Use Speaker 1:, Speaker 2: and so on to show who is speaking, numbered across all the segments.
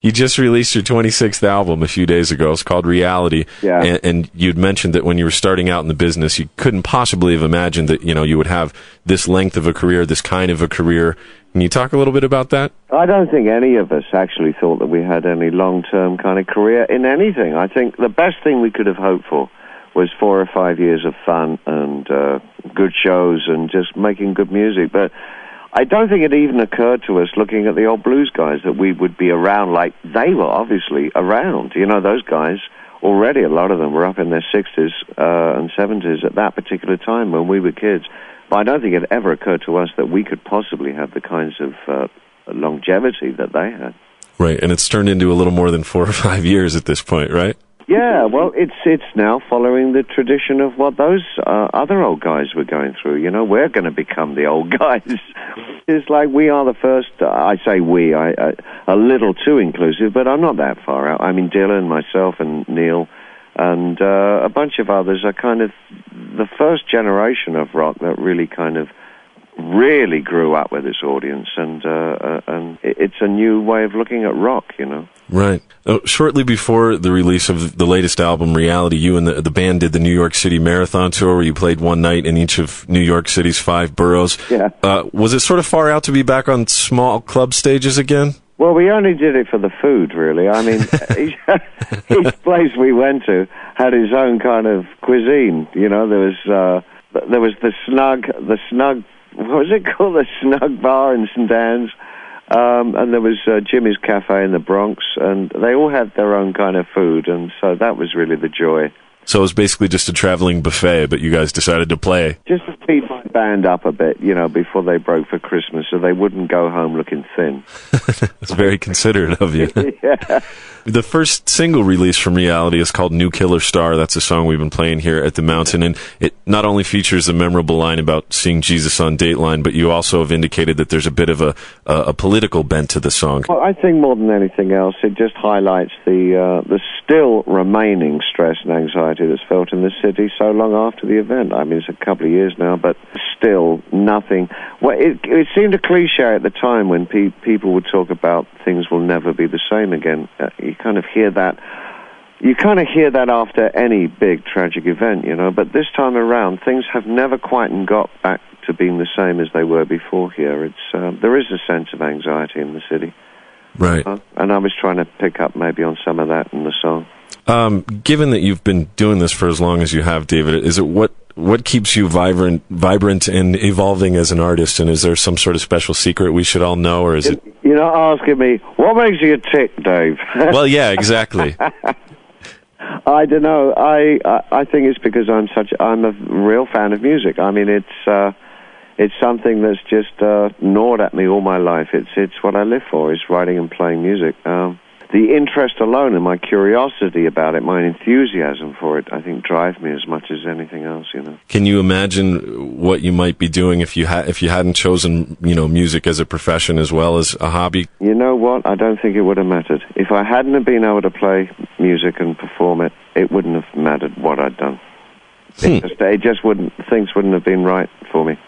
Speaker 1: You just released your 26th album a few days ago. It's called Reality.
Speaker 2: Yeah.
Speaker 1: And, and you'd mentioned that when you were starting out in the business, you couldn't possibly have imagined that, you know, you would have this length of a career, this kind of a career. Can you talk a little bit about that?
Speaker 2: I don't think any of us actually thought that we had any long term kind of career in anything. I think the best thing we could have hoped for was four or five years of fun and uh, good shows and just making good music. But I don't think it even occurred to us looking at the old blues guys that we would be around like they were obviously around. You know, those guys already, a lot of them were up in their 60s uh, and 70s at that particular time when we were kids. But I don't think it ever occurred to us that we could possibly have the kinds of uh, longevity that they had.
Speaker 1: Right. And it's turned into a little more than four or five years at this point, right?
Speaker 2: Yeah, well, it's it's now following the tradition of what those uh, other old guys were going through. You know, we're going to become the old guys. it's like we are the first. Uh, I say we, I, I, a little too inclusive, but I'm not that far out. I mean, Dylan, myself, and Neil, and uh, a bunch of others are kind of the first generation of rock that really kind of really grew up with this audience, and uh, uh, and it's a new way of looking at rock. You know.
Speaker 1: Right. Oh, shortly before the release of the latest album, Reality, you and the, the band did the New York City Marathon Tour where you played one night in each of New York City's five boroughs.
Speaker 2: Yeah.
Speaker 1: Uh, was it sort of far out to be back on small club stages again?
Speaker 2: Well, we only did it for the food, really. I mean, each, each place we went to had its own kind of cuisine. You know, there was uh, there was the snug, the snug. What was it called? The snug bar in St Ann's. Um, and there was uh, Jimmy's Cafe in the Bronx, and they all had their own kind of food, and so that was really the joy.
Speaker 1: So it was basically just a traveling buffet, but you guys decided to play.
Speaker 2: Just to speed my band up a bit, you know, before they broke for Christmas, so they wouldn't go home looking thin.
Speaker 1: That's very considerate of you.
Speaker 2: yeah.
Speaker 1: The first single release from Reality is called New Killer Star. That's a song we've been playing here at the Mountain, and it not only features the memorable line about seeing Jesus on Dateline, but you also have indicated that there's a bit of a a, a political bent to the song.
Speaker 2: Well, I think more than anything else, it just highlights the uh, the still remaining stress and anxiety that's felt in the city so long after the event. I mean, it's a couple of years now, but still nothing. Well, it, it seemed a cliche at the time when pe- people would talk about things will never be the same again. Uh, you kind of hear that. You kind of hear that after any big tragic event, you know. But this time around, things have never quite got back to being the same as they were before here. It's uh, there is a sense of anxiety in the city,
Speaker 1: Right.
Speaker 2: uh, and I was trying to pick up maybe on some of that in the song.
Speaker 1: Um, given that you've been doing this for as long as you have, David, is it what what keeps you vibrant, vibrant and evolving as an artist? And is there some sort of special secret we should all know, or is it?
Speaker 2: You're not asking me what makes you tick, Dave.
Speaker 1: Well, yeah, exactly.
Speaker 2: I don't know. I, I I think it's because I'm such I'm a real fan of music. I mean, it's uh, it's something that's just uh, gnawed at me all my life. It's it's what I live for. Is writing and playing music. Um, the interest alone and my curiosity about it, my enthusiasm for it, I think drive me as much as anything else. You know.
Speaker 1: Can you imagine what you might be doing if you had if you hadn't chosen, you know, music as a profession as well as a hobby?
Speaker 2: You know what? I don't think it would have mattered if I hadn't have been able to play music and perform it. It wouldn't have mattered what I'd done. Hmm. It, just, it just wouldn't. Things wouldn't have been right for me.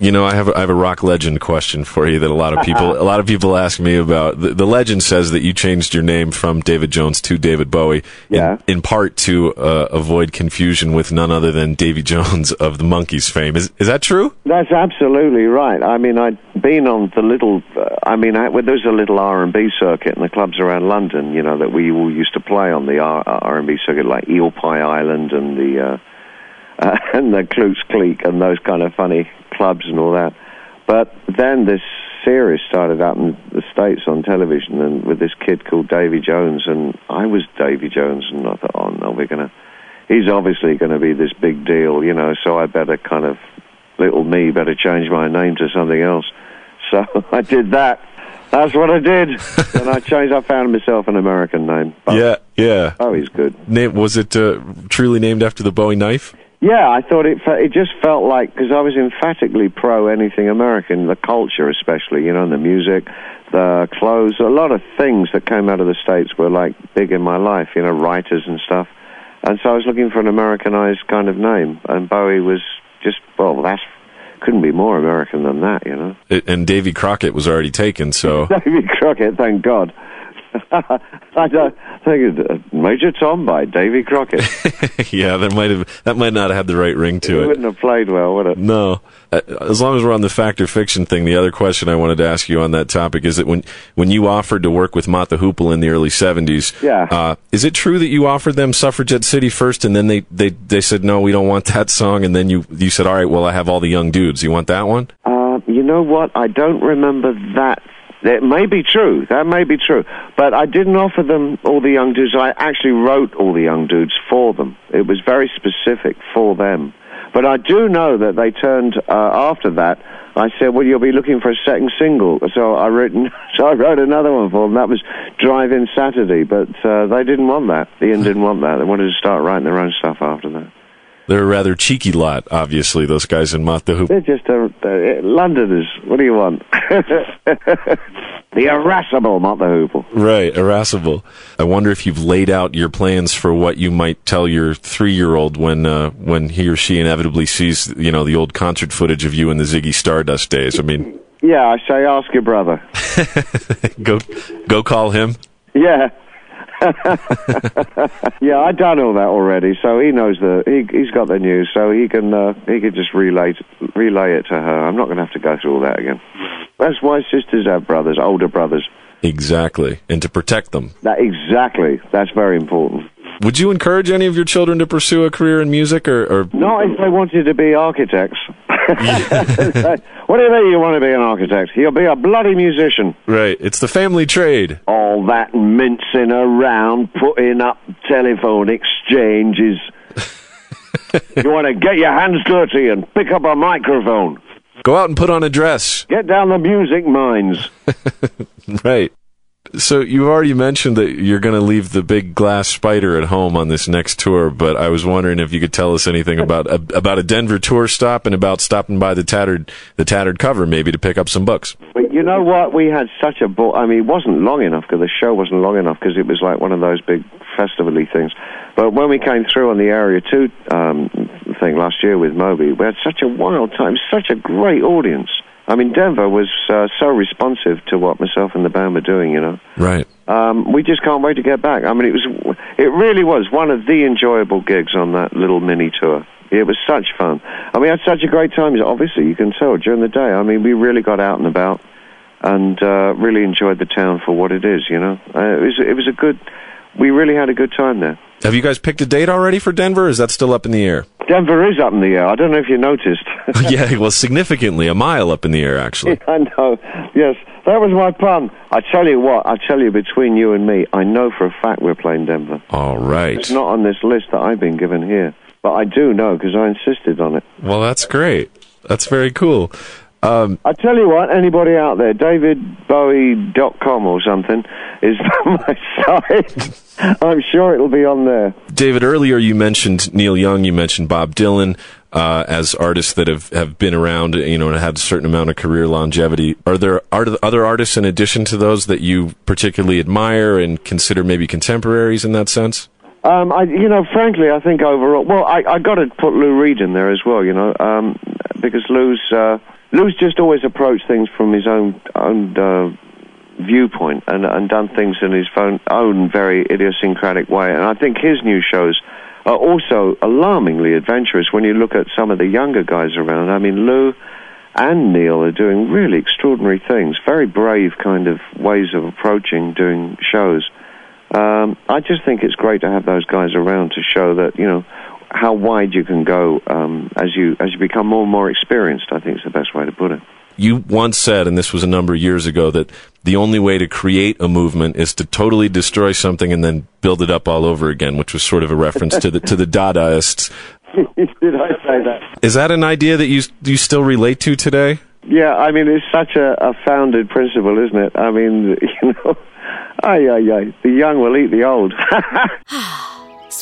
Speaker 1: You know, I have a, I have a rock legend question for you that a lot of people a lot of people ask me about. The, the legend says that you changed your name from David Jones to David Bowie,
Speaker 2: Yeah.
Speaker 1: in, in part to uh, avoid confusion with none other than Davy Jones of the Monkees fame. Is is that true?
Speaker 2: That's absolutely right. I mean, I'd been on the little. Uh, I mean, I, well, there's a little R and B circuit in the clubs around London. You know that we all used to play on the R and B circuit, like Eel Pie Island and the uh, uh, and the Klooks Kleek and those kind of funny clubs and all that. But then this series started out in the states on television, and with this kid called Davy Jones, and I was Davy Jones, and I thought, oh no, we're gonna. He's obviously going to be this big deal, you know. So I better kind of little me better change my name to something else. So I did that. That's what I did, and I changed. I found myself an American name. But,
Speaker 1: Yeah, yeah.
Speaker 2: Oh, he's good.
Speaker 1: Name was it uh, truly named after the Bowie knife?
Speaker 2: Yeah, I thought it. fe- It just felt like because I was emphatically pro anything American, the culture especially, you know, and the music, the clothes, a lot of things that came out of the states were like big in my life, you know, writers and stuff. And so I was looking for an Americanized kind of name, and Bowie was just well, that's couldn't be more American than that, you know.
Speaker 1: And Davy Crockett was already taken, so
Speaker 2: Davy Crockett, thank God. I don't think it's uh, Major Tom by Davy Crockett.
Speaker 1: yeah, that might have that might not have had the right ring to it.
Speaker 2: It wouldn't have played well, would it?
Speaker 1: No. Uh, As long as we're on the fact or fiction thing, the other question I wanted to ask you on that topic is that when when you offered to work with the Hoople in the early '70s,
Speaker 2: Yeah.
Speaker 1: uh, is it true that you offered them Suffragette City first, and then they, they, they said no, we don't want that song, and then you you said, all right, well, I have all the young dudes. You want that one?
Speaker 2: Uh, you know what? I don't remember that. That may be true. That may be true. But I didn't offer them all the young dudes. I actually wrote all the young dudes for them. It was very specific for them. But I do know that they turned uh, after that. I said, "Well, you'll be looking for a second single." So I written, so I wrote another one for them. That was "Drive In Saturday," but uh, they didn't want that. Ian didn't want that. They wanted to start writing their own stuff after that.
Speaker 1: They're a rather cheeky lot, obviously. Those guys in Mott the.
Speaker 2: They're just a, Londoners. What do you want? the irascible, not the hoople.
Speaker 1: Right, irascible. I wonder if you've laid out your plans for what you might tell your three-year-old when uh, when he or she inevitably sees, you know, the old concert footage of you in the Ziggy Stardust days. I mean,
Speaker 2: Yeah, I say, ask your brother.
Speaker 1: go go call him.
Speaker 2: Yeah. yeah, I've done all that already, so he knows the he he's got the news, so he can uh, he can just relay relay it to her. I'm not going to have to go through all that again. That's why sisters have brothers, older brothers.
Speaker 1: Exactly, and to protect them.
Speaker 2: That exactly. That's very important.
Speaker 1: Would you encourage any of your children to pursue a career in music, or, or
Speaker 2: Not if they wanted to be architects. what do you think you want to be an architect? You'll be a bloody musician.
Speaker 1: right? It's the family trade.
Speaker 2: all that mincing around, putting up telephone exchanges. you want to get your hands dirty and pick up a microphone.
Speaker 1: Go out and put on a dress.
Speaker 2: Get down the music mines.
Speaker 1: Right. So you've already mentioned that you're going to leave the big glass spider at home on this next tour, but I was wondering if you could tell us anything about about a Denver tour stop and about stopping by the tattered the tattered cover maybe to pick up some books.
Speaker 2: But you know what? We had such a bo- I mean, it wasn't long enough because the show wasn't long enough because it was like one of those big festival-y things. But when we came through on the Area 2 um, thing last year with Moby, we had such a wild time, such a great audience. I mean, Denver was uh, so responsive to what myself and the band were doing, you know.
Speaker 1: Right.
Speaker 2: Um, we just can't wait to get back. I mean, it was, it really was one of the enjoyable gigs on that little mini tour. It was such fun. And we had such a great time. Obviously, you can tell during the day. I mean, we really got out and about and uh, really enjoyed the town for what it is. You know, uh, it was it was a good. We really had a good time there.
Speaker 1: Have you guys picked a date already for Denver? Or is that still up in the air?
Speaker 2: Denver is up in the air. I don't know if you noticed.
Speaker 1: yeah, well, significantly a mile up in the air actually.
Speaker 2: I know. Yes, that was my pun. I tell you what. I tell you, between you and me, I know for a fact we're playing Denver.
Speaker 1: All right.
Speaker 2: It's not on this list that I've been given here, but I do know because I insisted on it.
Speaker 1: Well, that's great. That's very cool. Um,
Speaker 2: I tell you what, anybody out there, davidbowie.com or something is my site. I'm sure it'll be on there.
Speaker 1: David, earlier you mentioned Neil Young, you mentioned Bob Dylan uh, as artists that have, have been around, you know, and had a certain amount of career longevity. Are there are there other artists in addition to those that you particularly admire and consider maybe contemporaries in that sense?
Speaker 2: Um, I, you know, frankly, I think overall, well, I, I got to put Lou Reed in there as well, you know, um, because Lou's, uh, Lou's just always approached things from his own own uh, viewpoint and, and done things in his own, own very idiosyncratic way. And I think his new shows are also alarmingly adventurous when you look at some of the younger guys around. I mean, Lou and Neil are doing really extraordinary things, very brave kind of ways of approaching doing shows. Um, I just think it's great to have those guys around to show that you know how wide you can go um, as you as you become more and more experienced. I think is the best way to put it.
Speaker 1: You once said, and this was a number of years ago, that the only way to create a movement is to totally destroy something and then build it up all over again, which was sort of a reference to the to the Dadaists.
Speaker 2: Did I say that?
Speaker 1: Is that an idea that you you still relate to today?
Speaker 2: Yeah, I mean it's such a, a founded principle, isn't it? I mean, you know, ay ay ay, the young will eat the old.